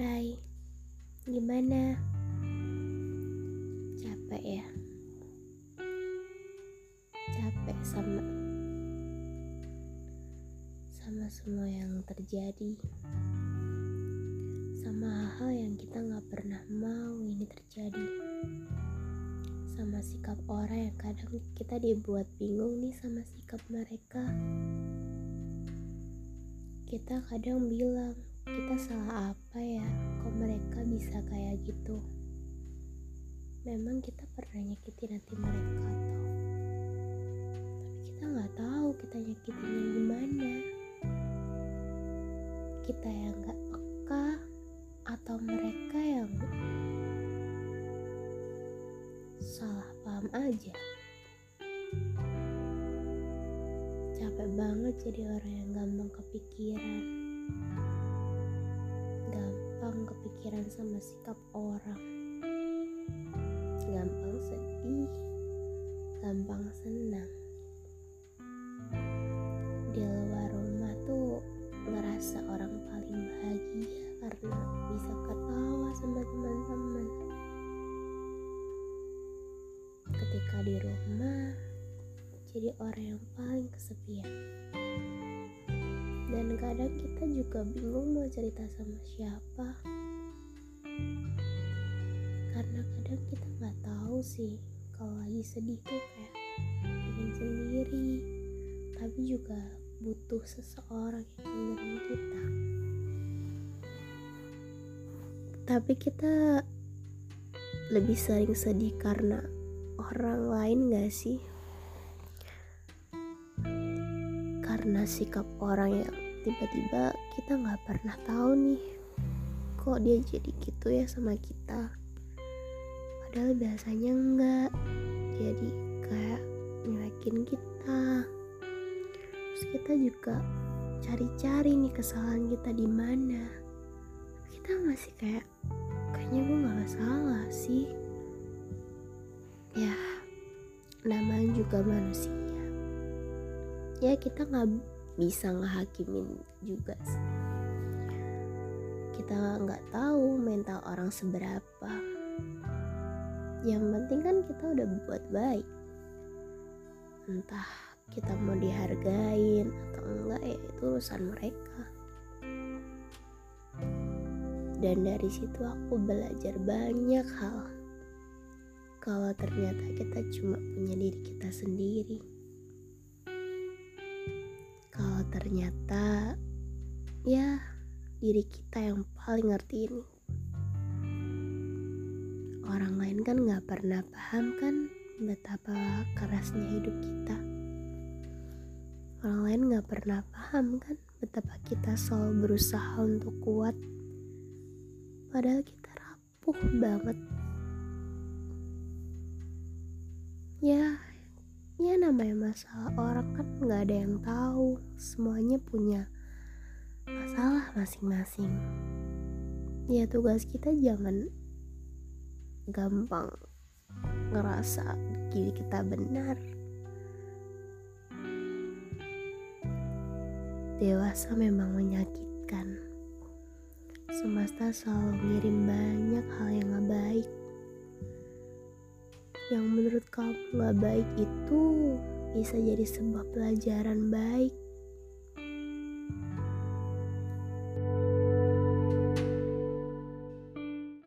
Hai, gimana? Capek ya? Capek sama sama semua yang terjadi. Sama hal-hal yang kita nggak pernah mau ini terjadi. Sama sikap orang yang kadang kita dibuat bingung nih sama sikap mereka. Kita kadang bilang, kita salah apa ya? Kok mereka bisa kayak gitu? Memang kita pernah nyakitin hati mereka atau tapi kita nggak tahu kita nyakitinnya gimana. Kita yang nggak peka atau mereka yang salah paham aja. Capek banget jadi orang yang gampang kepikiran gampang kepikiran sama sikap orang. Gampang sedih gampang senang. Di luar rumah tuh ngerasa orang paling bahagia karena bisa ketawa sama teman-teman. Ketika di rumah jadi orang yang paling kesepian kadang kita juga bingung mau cerita sama siapa. Karena kadang kita nggak tahu sih kalau lagi sedih tuh kayak ingin sendiri tapi juga butuh seseorang yang dengerin kita. Tapi kita lebih sering sedih karena orang lain gak sih? Karena sikap orang yang tiba-tiba kita nggak pernah tahu nih kok dia jadi gitu ya sama kita. Padahal biasanya enggak jadi kayak nyelekin kita. Terus kita juga cari-cari nih kesalahan kita di mana. Kita masih kayak kayaknya gue nggak salah sih. Ya namanya juga manusia. Ya kita nggak bisa ngehakimin juga sih. Kita nggak tahu mental orang seberapa. Yang penting kan kita udah buat baik. Entah kita mau dihargain atau enggak ya itu urusan mereka. Dan dari situ aku belajar banyak hal. Kalau ternyata kita cuma punya diri kita sendiri ternyata ya diri kita yang paling ngerti ini. Orang lain kan nggak pernah paham kan betapa kerasnya hidup kita. Orang lain nggak pernah paham kan betapa kita selalu berusaha untuk kuat. Padahal kita rapuh banget. Ya ya namanya masalah orang kan nggak ada yang tahu. Semuanya punya masalah masing-masing. Ya tugas kita jangan gampang ngerasa diri kita benar. Dewasa memang menyakitkan. Semesta selalu ngirim banyak menurut kamu gak baik itu bisa jadi sebuah pelajaran baik